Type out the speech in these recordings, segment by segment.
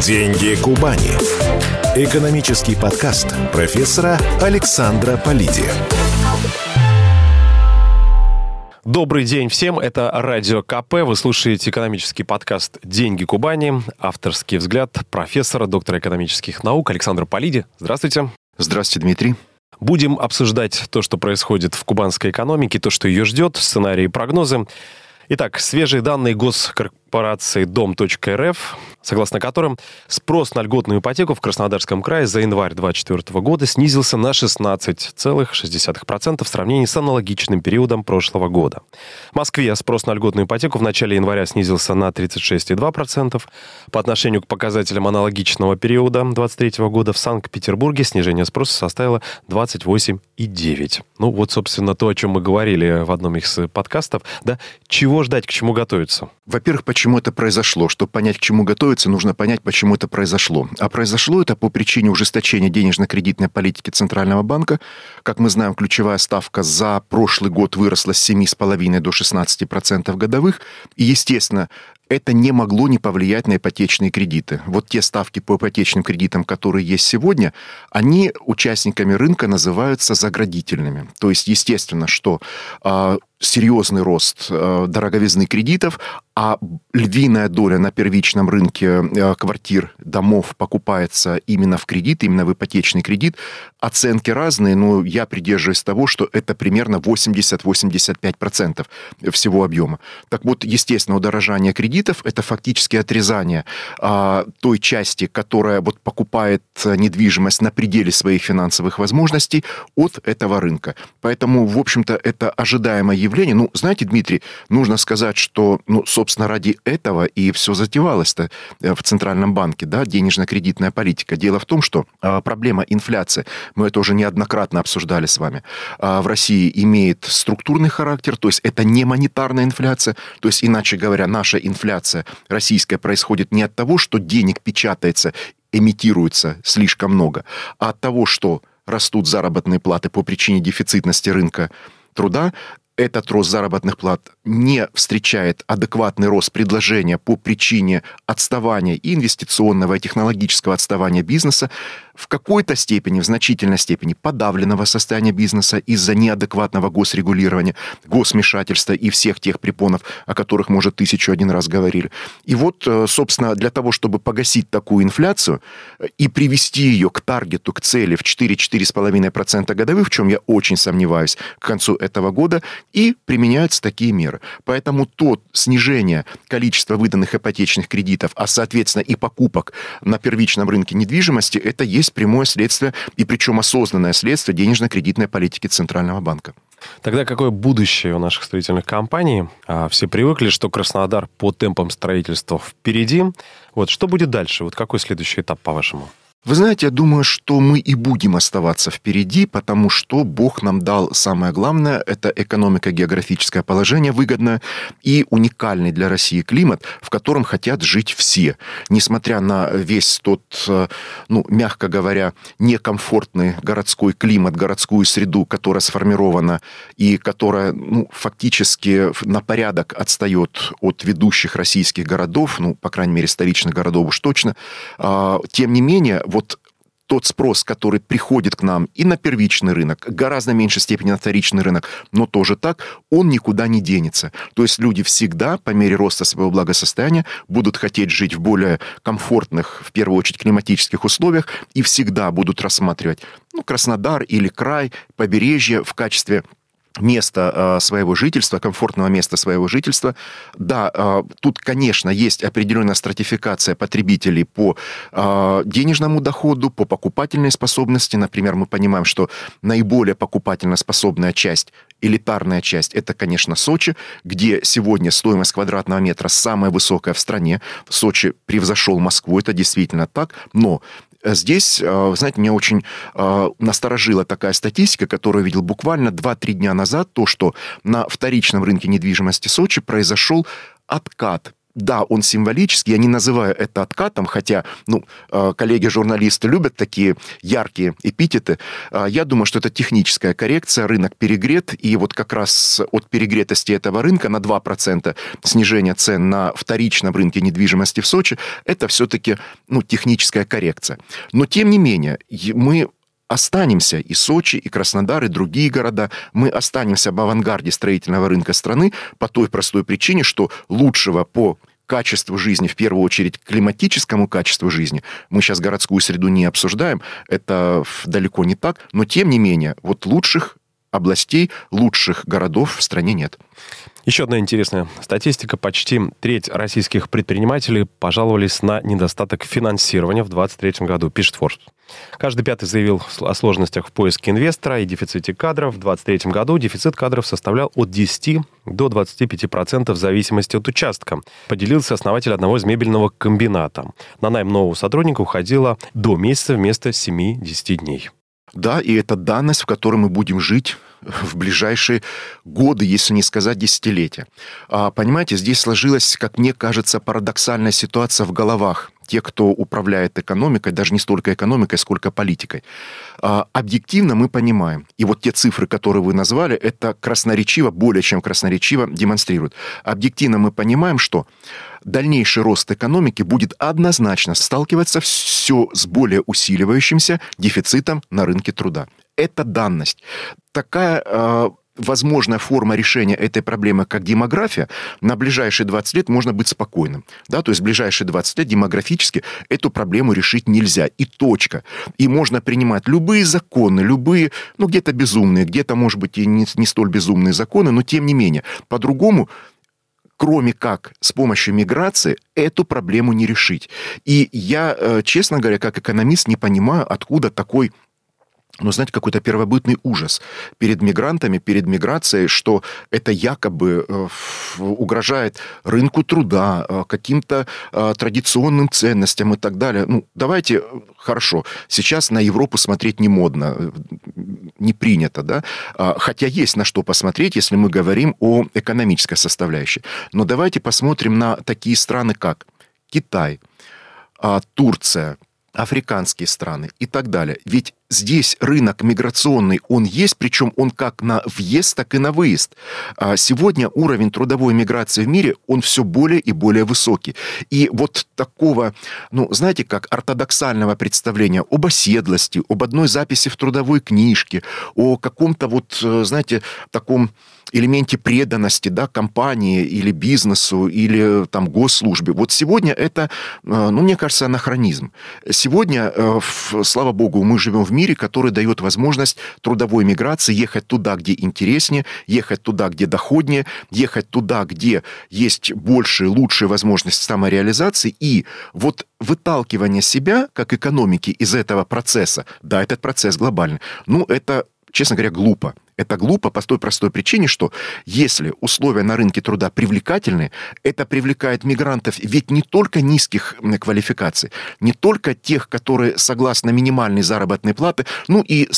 Деньги Кубани. Экономический подкаст профессора Александра Полиди. Добрый день всем, это Радио КП. Вы слушаете экономический подкаст «Деньги Кубани». Авторский взгляд профессора, доктора экономических наук Александра Полиди. Здравствуйте. Здравствуйте, Дмитрий. Будем обсуждать то, что происходит в кубанской экономике, то, что ее ждет, сценарии и прогнозы. Итак, свежие данные госкорпорации Дом.рф, согласно которым спрос на льготную ипотеку в Краснодарском крае за январь 2024 года снизился на 16,6% в сравнении с аналогичным периодом прошлого года. В Москве спрос на льготную ипотеку в начале января снизился на 36,2%. По отношению к показателям аналогичного периода 2023 года в Санкт-Петербурге снижение спроса составило 28,9%. Ну вот, собственно, то, о чем мы говорили в одном из подкастов. Да, чего ждать, к чему готовиться? Во-первых, почему это произошло? Чтобы понять, к чему готовиться, нужно понять, почему это произошло. А произошло это по причине ужесточения денежно-кредитной политики Центрального банка. Как мы знаем, ключевая ставка за прошлый год выросла с 7,5 до 16% годовых. И, естественно, это не могло не повлиять на ипотечные кредиты. Вот те ставки по ипотечным кредитам, которые есть сегодня, они участниками рынка называются заградительными. То есть, естественно, что э, серьезный рост э, дороговизны кредитов, а львиная доля на первичном рынке э, квартир, домов покупается именно в кредит, именно в ипотечный кредит. Оценки разные, но я придерживаюсь того, что это примерно 80-85% всего объема. Так вот, естественно, удорожание кредитов – это фактически отрезание а, той части, которая вот покупает недвижимость на пределе своих финансовых возможностей от этого рынка. Поэтому, в общем-то, это ожидаемое явление. Ну, знаете, Дмитрий, нужно сказать, что, ну, собственно, собственно, ради этого и все затевалось-то э, в Центральном банке, да, денежно-кредитная политика. Дело в том, что а, проблема инфляции, мы это уже неоднократно обсуждали с вами, а, в России имеет структурный характер, то есть это не монетарная инфляция, то есть, иначе говоря, наша инфляция российская происходит не от того, что денег печатается, эмитируется слишком много, а от того, что растут заработные платы по причине дефицитности рынка труда, этот рост заработных плат не встречает адекватный рост предложения по причине отставания и инвестиционного, и технологического отставания бизнеса, в какой-то степени, в значительной степени подавленного состояния бизнеса из-за неадекватного госрегулирования, госмешательства и всех тех препонов, о которых мы уже тысячу один раз говорили. И вот, э, собственно, для того, чтобы погасить такую инфляцию э, и привести ее к таргету, к цели в 4-4,5% годовых, в чем я очень сомневаюсь, к концу этого года, и применяются такие меры. Поэтому то снижение количества выданных ипотечных кредитов, а, соответственно, и покупок на первичном рынке недвижимости, это есть есть прямое следствие, и причем осознанное следствие денежно-кредитной политики Центрального банка. Тогда какое будущее у наших строительных компаний? А, все привыкли, что Краснодар по темпам строительства впереди. Вот что будет дальше? Вот какой следующий этап, по-вашему? Вы знаете, я думаю, что мы и будем оставаться впереди, потому что Бог нам дал самое главное, это экономика, географическое положение выгодное и уникальный для России климат, в котором хотят жить все. Несмотря на весь тот, э, ну, мягко говоря, некомфортный городской климат, городскую среду, которая сформирована и которая, ну, фактически на порядок отстает от ведущих российских городов, ну, по крайней мере, столичных городов уж точно, а, тем не менее, вот тот спрос, который приходит к нам и на первичный рынок, гораздо меньшей степени на вторичный рынок, но тоже так, он никуда не денется. То есть люди всегда, по мере роста своего благосостояния, будут хотеть жить в более комфортных, в первую очередь, климатических условиях и всегда будут рассматривать ну, Краснодар или край, побережье в качестве места э, своего жительства, комфортного места своего жительства. Да, э, тут, конечно, есть определенная стратификация потребителей по э, денежному доходу, по покупательной способности. Например, мы понимаем, что наиболее покупательно способная часть, элитарная часть, это, конечно, Сочи, где сегодня стоимость квадратного метра самая высокая в стране. Сочи превзошел Москву, это действительно так, но здесь, э, знаете, меня очень э, насторожила такая статистика, которую видел буквально 2-3 дня назад, то, что на вторичном рынке недвижимости Сочи произошел откат да, он символический, я не называю это откатом, хотя, ну, э, коллеги-журналисты любят такие яркие эпитеты. Э, я думаю, что это техническая коррекция, рынок перегрет, и вот как раз от перегретости этого рынка на 2% снижения цен на вторичном рынке недвижимости в Сочи, это все-таки, ну, техническая коррекция. Но, тем не менее, мы останемся, и Сочи, и Краснодар, и другие города, мы останемся в авангарде строительного рынка страны по той простой причине, что лучшего по качеству жизни, в первую очередь климатическому качеству жизни. Мы сейчас городскую среду не обсуждаем, это далеко не так, но тем не менее, вот лучших областей, лучших городов в стране нет. Еще одна интересная статистика. Почти треть российских предпринимателей пожаловались на недостаток финансирования в 2023 году, пишет Forbes. Каждый пятый заявил о сложностях в поиске инвестора и дефиците кадров. В 2023 году дефицит кадров составлял от 10 до 25% в зависимости от участка. Поделился основатель одного из мебельного комбината. На найм нового сотрудника уходило до месяца вместо 7-10 дней. Да, и это данность, в которой мы будем жить в ближайшие годы, если не сказать десятилетия. А, понимаете, здесь сложилась, как мне кажется, парадоксальная ситуация в головах тех, кто управляет экономикой, даже не столько экономикой, сколько политикой. А, объективно мы понимаем, и вот те цифры, которые вы назвали, это красноречиво, более чем красноречиво демонстрируют. Объективно мы понимаем, что дальнейший рост экономики будет однозначно сталкиваться все с более усиливающимся дефицитом на рынке труда. Это данность. Такая э, возможная форма решения этой проблемы, как демография, на ближайшие 20 лет можно быть спокойным. Да? То есть в ближайшие 20 лет демографически эту проблему решить нельзя. И точка. И можно принимать любые законы, любые, ну где-то безумные, где-то, может быть, и не, не столь безумные законы, но тем не менее. По-другому кроме как с помощью миграции, эту проблему не решить. И я, э, честно говоря, как экономист не понимаю, откуда такой ну, знаете, какой-то первобытный ужас перед мигрантами, перед миграцией, что это якобы э, угрожает рынку труда, э, каким-то э, традиционным ценностям и так далее. Ну, давайте, хорошо, сейчас на Европу смотреть не модно, не принято, да, а, хотя есть на что посмотреть, если мы говорим о экономической составляющей. Но давайте посмотрим на такие страны, как Китай, а, Турция, африканские страны и так далее. Ведь здесь рынок миграционный, он есть, причем он как на въезд, так и на выезд. А сегодня уровень трудовой миграции в мире, он все более и более высокий. И вот такого, ну, знаете, как ортодоксального представления об оседлости, об одной записи в трудовой книжке, о каком-то вот, э, знаете, таком элементе преданности да, компании или бизнесу, или там госслужбе. Вот сегодня это, э, ну, мне кажется, анахронизм. Сегодня, э, слава богу, мы живем в мире, который дает возможность трудовой миграции ехать туда, где интереснее, ехать туда, где доходнее, ехать туда, где есть больше, лучшая возможность самореализации. И вот выталкивание себя, как экономики, из этого процесса, да, этот процесс глобальный, ну, это честно говоря, глупо. Это глупо по той простой причине, что если условия на рынке труда привлекательны, это привлекает мигрантов ведь не только низких квалификаций, не только тех, которые согласно минимальной заработной платы, ну и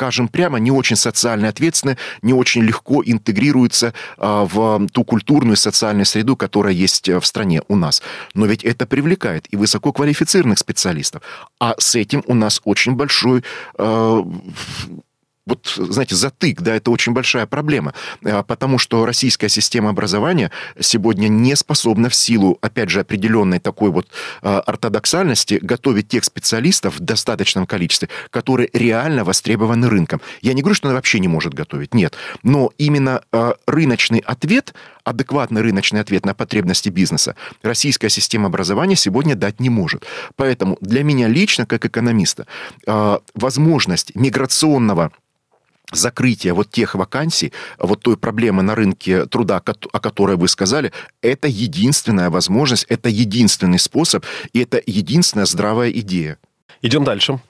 скажем прямо, не очень социально ответственны, не очень легко интегрируются а, в ту культурную и социальную среду, которая есть э, в стране у нас. Но ведь это привлекает и высококвалифицированных специалистов. А с этим у нас очень большой э, вот, знаете, затык, да, это очень большая проблема, а, потому что российская система образования сегодня не способна в силу, опять же, определенной такой вот а, ортодоксальности готовить тех специалистов в достаточном количестве, которые реально востребованы рынком. Я не говорю, что она вообще не может готовить, нет, но именно а, рыночный ответ, адекватный рыночный ответ на потребности бизнеса российская система образования сегодня дать не может. Поэтому для меня лично, как экономиста, возможность миграционного закрытие вот тех вакансий, вот той проблемы на рынке труда, о которой вы сказали, это единственная возможность, это единственный способ, и это единственная здравая идея. Идем дальше.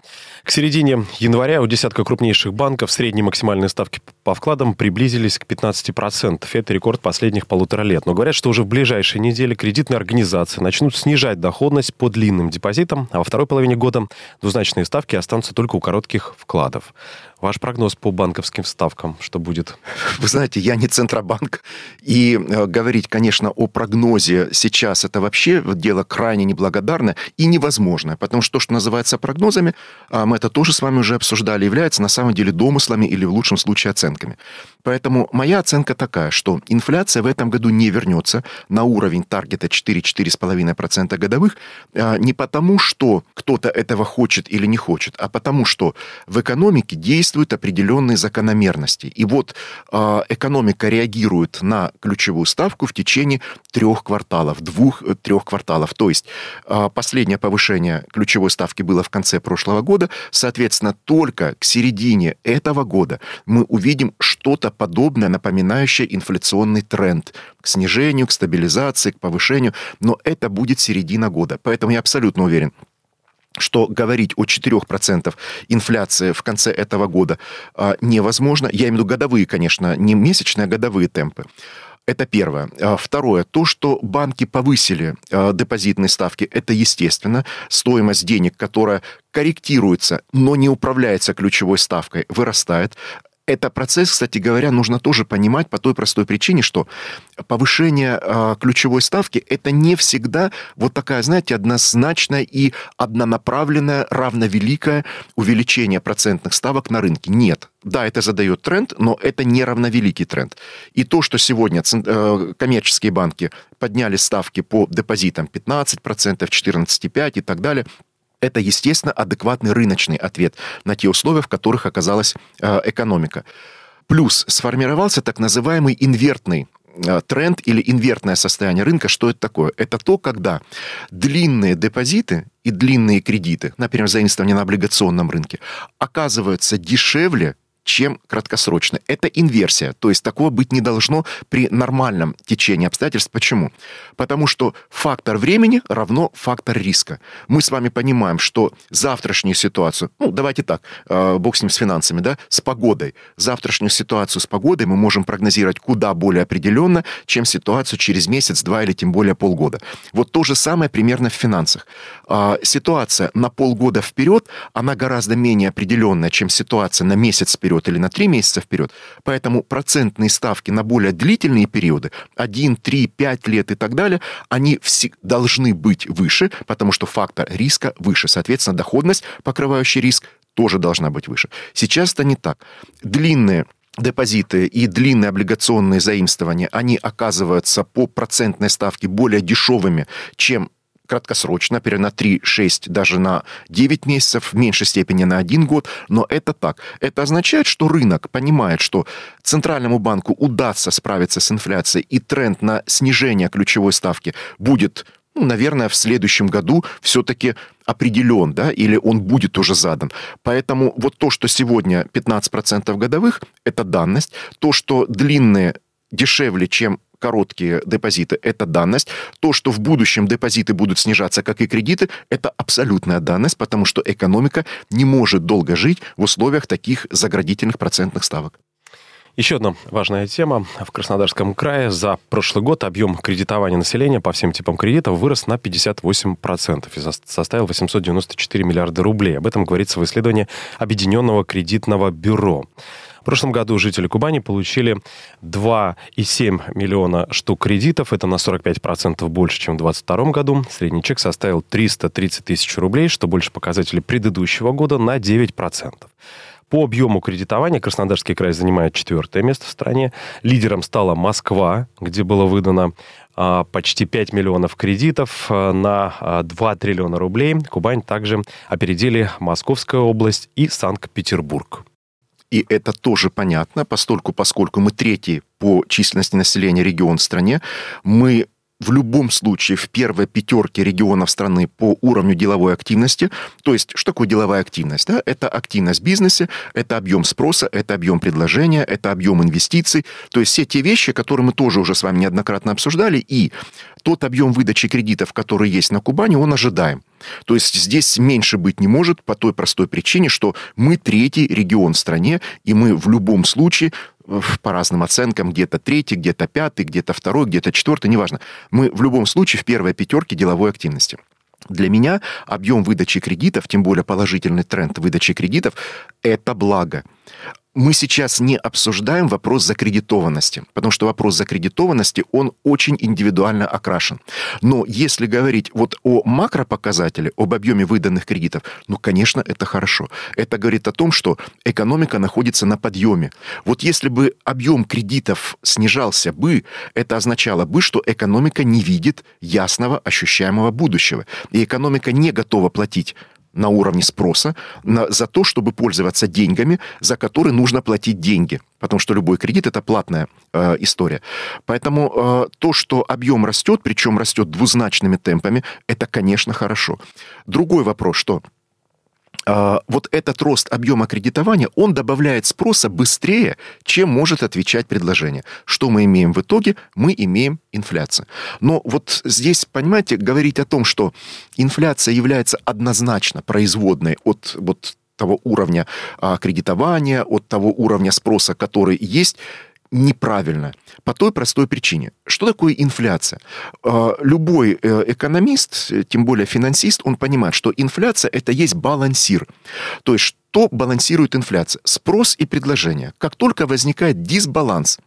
К середине января у десятка крупнейших банков средние максимальные ставки по вкладам приблизились к 15%. Это рекорд последних полутора лет. Но говорят, что уже в ближайшие недели кредитные организации начнут снижать доходность по длинным депозитам, а во второй половине года двузначные ставки останутся только у коротких вкладов. Ваш прогноз по банковским ставкам, что будет? Вы знаете, я не Центробанк, и э, говорить, конечно, о прогнозе сейчас это вообще дело крайне неблагодарное и невозможное, потому что то, что называется прогнозами, а мы это тоже с вами уже обсуждали, является на самом деле домыслами или в лучшем случае оценками. Поэтому моя оценка такая, что инфляция в этом году не вернется на уровень таргета 4-4,5% годовых а, не потому, что кто-то этого хочет или не хочет, а потому, что в экономике действуют определенные закономерности. И вот а, экономика реагирует на ключевую ставку в течение трех кварталов, двух-трех кварталов. То есть а, последнее повышение ключевой ставки было в конце прошлого года, соответственно, только к середине этого года мы увидим что-то подобное, напоминающее инфляционный тренд к снижению, к стабилизации, к повышению, но это будет середина года. Поэтому я абсолютно уверен, что говорить о 4% инфляции в конце этого года а, невозможно. Я имею в виду годовые, конечно, не месячные, а годовые темпы. Это первое. А, второе. То, что банки повысили а, депозитные ставки, это естественно. Стоимость денег, которая корректируется, но не управляется ключевой ставкой, вырастает это процесс, кстати говоря, нужно тоже понимать по той простой причине, что повышение э, ключевой ставки это не всегда вот такая, знаете, однозначная и однонаправленная, равновеликое увеличение процентных ставок на рынке. Нет. Да, это задает тренд, но это не равновеликий тренд. И то, что сегодня э, коммерческие банки подняли ставки по депозитам 15%, 14,5% и так далее, это, естественно, адекватный рыночный ответ на те условия, в которых оказалась э, экономика. Плюс сформировался так называемый инвертный э, тренд или инвертное состояние рынка. Что это такое? Это то, когда длинные депозиты и длинные кредиты, например, заимствование на облигационном рынке, оказываются дешевле, чем краткосрочно. Это инверсия, то есть такого быть не должно при нормальном течении обстоятельств. Почему? Потому что фактор времени равно фактор риска. Мы с вами понимаем, что завтрашнюю ситуацию, ну, давайте так, э, бог с ним, с финансами, да, с погодой. Завтрашнюю ситуацию с погодой мы можем прогнозировать куда более определенно, чем ситуацию через месяц, два или тем более полгода. Вот то же самое примерно в финансах. Э, ситуация на полгода вперед, она гораздо менее определенная, чем ситуация на месяц вперед вперед или на 3 месяца вперед. Поэтому процентные ставки на более длительные периоды, 1, 3, 5 лет и так далее, они должны быть выше, потому что фактор риска выше. Соответственно, доходность, покрывающая риск, тоже должна быть выше. Сейчас это не так. Длинные депозиты и длинные облигационные заимствования, они оказываются по процентной ставке более дешевыми, чем краткосрочно, например, на 3, 6, даже на 9 месяцев, в меньшей степени на 1 год, но это так. Это означает, что рынок понимает, что Центральному банку удастся справиться с инфляцией, и тренд на снижение ключевой ставки будет ну, наверное, в следующем году все-таки определен, да, или он будет уже задан. Поэтому вот то, что сегодня 15% годовых, это данность. То, что длинные дешевле, чем короткие депозиты – это данность. То, что в будущем депозиты будут снижаться, как и кредиты, это абсолютная данность, потому что экономика не может долго жить в условиях таких заградительных процентных ставок. Еще одна важная тема. В Краснодарском крае за прошлый год объем кредитования населения по всем типам кредитов вырос на 58% и составил 894 миллиарда рублей. Об этом говорится в исследовании Объединенного кредитного бюро. В прошлом году жители Кубани получили 2,7 миллиона штук кредитов. Это на 45% больше, чем в 2022 году. Средний чек составил 330 тысяч рублей, что больше показателей предыдущего года на 9%. По объему кредитования Краснодарский край занимает четвертое место в стране. Лидером стала Москва, где было выдано а, почти 5 миллионов кредитов а, на 2 а, триллиона рублей. Кубань также опередили Московская область и Санкт-Петербург. И это тоже понятно, постольку, поскольку мы третий по численности населения регион в стране, мы в любом случае в первой пятерке регионов страны по уровню деловой активности. То есть, что такое деловая активность? Да? Это активность в бизнесе, это объем спроса, это объем предложения, это объем инвестиций. То есть, все те вещи, которые мы тоже уже с вами неоднократно обсуждали, и тот объем выдачи кредитов, который есть на Кубани, он ожидаем. То есть здесь меньше быть не может по той простой причине, что мы третий регион в стране, и мы в любом случае по разным оценкам, где-то третий, где-то пятый, где-то второй, где-то четвертый, неважно. Мы в любом случае в первой пятерке деловой активности. Для меня объем выдачи кредитов, тем более положительный тренд выдачи кредитов, это благо мы сейчас не обсуждаем вопрос закредитованности, потому что вопрос закредитованности, он очень индивидуально окрашен. Но если говорить вот о макропоказателе, об объеме выданных кредитов, ну, конечно, это хорошо. Это говорит о том, что экономика находится на подъеме. Вот если бы объем кредитов снижался бы, это означало бы, что экономика не видит ясного ощущаемого будущего. И экономика не готова платить на уровне спроса на, за то, чтобы пользоваться деньгами, за которые нужно платить деньги. Потому что любой кредит это платная э, история. Поэтому э, то, что объем растет, причем растет двузначными темпами, это, конечно, хорошо. Другой вопрос, что вот этот рост объема кредитования, он добавляет спроса быстрее, чем может отвечать предложение. Что мы имеем в итоге? Мы имеем инфляцию. Но вот здесь, понимаете, говорить о том, что инфляция является однозначно производной от вот того уровня а, кредитования, от того уровня спроса, который есть, неправильно. По той простой причине. Что такое инфляция? А, любой э, экономист, тем более финансист, он понимает, что инфляция это есть балансир. То есть что балансирует инфляция? Спрос и предложение. Как только возникает дисбаланс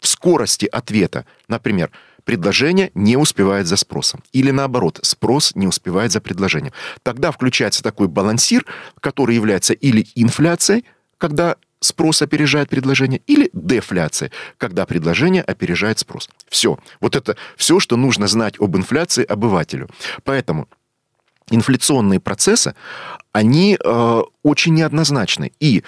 в скорости ответа, например, предложение не успевает за спросом. Или наоборот, спрос не успевает за предложением. Тогда включается такой балансир, который является или инфляцией, когда спрос опережает предложение, или дефляция, когда предложение опережает спрос. Все. Вот это все, что нужно знать об инфляции обывателю. Поэтому инфляционные процессы, они э, очень неоднозначны. И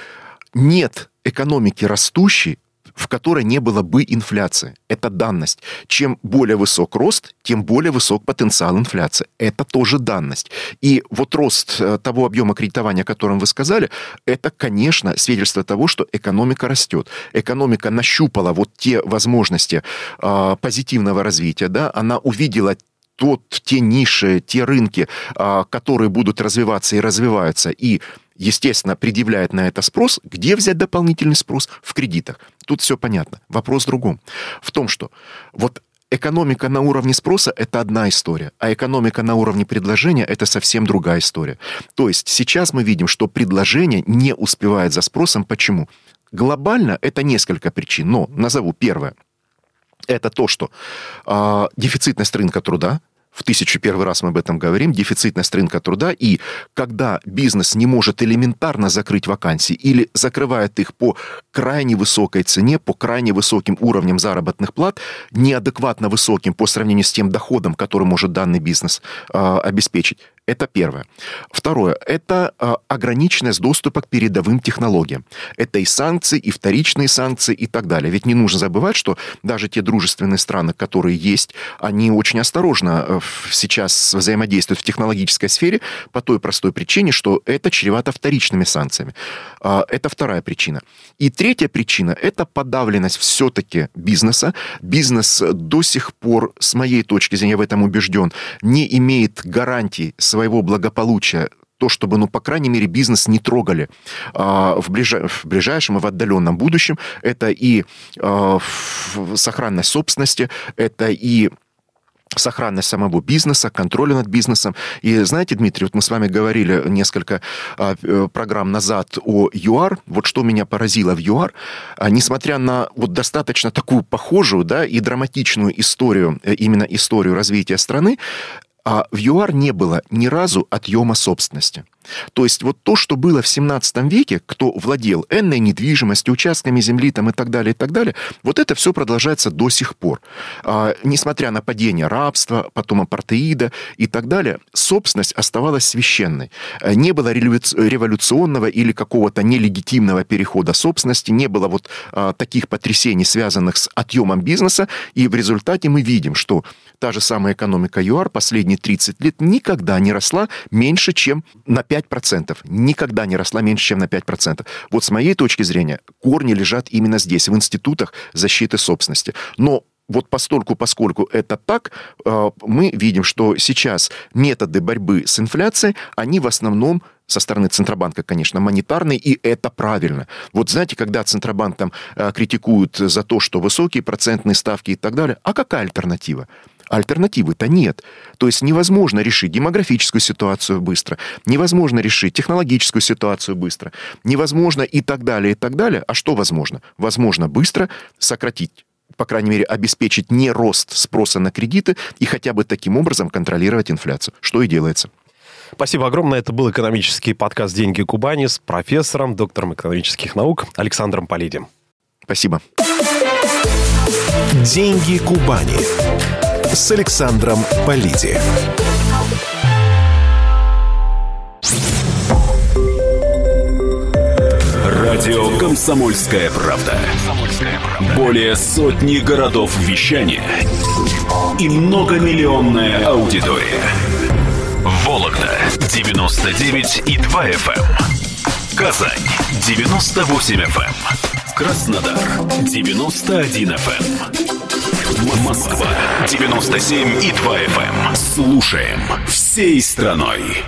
нет экономики растущей в которой не было бы инфляции. Это данность. Чем более высок рост, тем более высок потенциал инфляции. Это тоже данность. И вот рост э, того объема кредитования, о котором вы сказали, это, конечно, свидетельство того, что экономика растет. Экономика нащупала вот те возможности э, позитивного развития, да, она увидела тот, те ниши, те рынки, э, которые будут развиваться и развиваются, и естественно, предъявляет на это спрос, где взять дополнительный спрос? В кредитах. Тут все понятно. Вопрос в другом. В том, что вот экономика на уровне спроса – это одна история, а экономика на уровне предложения – это совсем другая история. То есть сейчас мы видим, что предложение не успевает за спросом. Почему? Глобально это несколько причин, но назову первое. Это то, что э, дефицитность рынка труда – в тысячу первый раз мы об этом говорим, дефицитность рынка труда, и когда бизнес не может элементарно закрыть вакансии или закрывает их по крайне высокой цене, по крайне высоким уровням заработных плат, неадекватно высоким по сравнению с тем доходом, который может данный бизнес э, обеспечить, это первое. Второе. Это э, ограниченность доступа к передовым технологиям. Это и санкции, и вторичные санкции, и так далее. Ведь не нужно забывать, что даже те дружественные страны, которые есть, они очень осторожно э, сейчас взаимодействуют в технологической сфере по той простой причине, что это чревато вторичными санкциями. Э, это вторая причина. И третья причина – это подавленность все-таки бизнеса. Бизнес до сих пор, с моей точки зрения, в этом убежден, не имеет гарантий своего благополучия то, чтобы, ну, по крайней мере, бизнес не трогали а, в, ближай, в ближайшем и в отдаленном будущем. Это и а, сохранность собственности, это и сохранность самого бизнеса, контроля над бизнесом. И знаете, Дмитрий, вот мы с вами говорили несколько а, э, программ назад о ЮАР. Вот что меня поразило в ЮАР, а, несмотря на вот достаточно такую похожую да, и драматичную историю, э, именно историю развития страны, а в ЮАР не было ни разу отъема собственности. То есть вот то, что было в 17 веке, кто владел энной недвижимостью, участками земли там, и так далее, и так далее, вот это все продолжается до сих пор. А, несмотря на падение рабства, потом апартеида и так далее, собственность оставалась священной. А, не было революционного или какого-то нелегитимного перехода собственности, не было вот а, таких потрясений, связанных с отъемом бизнеса, и в результате мы видим, что та же самая экономика ЮАР последние 30 лет никогда не росла меньше, чем на 5 5%. Никогда не росла меньше, чем на 5%. Вот с моей точки зрения, корни лежат именно здесь, в институтах защиты собственности. Но вот постольку, поскольку это так, э, мы видим, что сейчас методы борьбы с инфляцией, они в основном со стороны Центробанка, конечно, монетарный, и это правильно. Вот знаете, когда Центробанк там э, критикуют за то, что высокие процентные ставки и так далее, а какая альтернатива? Альтернативы-то нет. То есть невозможно решить демографическую ситуацию быстро, невозможно решить технологическую ситуацию быстро, невозможно и так далее, и так далее. А что возможно? Возможно быстро сократить по крайней мере, обеспечить не рост спроса на кредиты и хотя бы таким образом контролировать инфляцию, что и делается. Спасибо огромное. Это был экономический подкаст «Деньги Кубани» с профессором, доктором экономических наук Александром Полидем. Спасибо. «Деньги Кубани» с Александром Полиди. Радио «Комсомольская правда». Более сотни городов вещания и многомиллионная аудитория. Вологда 99 и 2 FM. Эм. Казань 98 FM. Эм. Краснодар 91 FM. Эм. Москва 97 и 2 FM. Слушаем всей страной.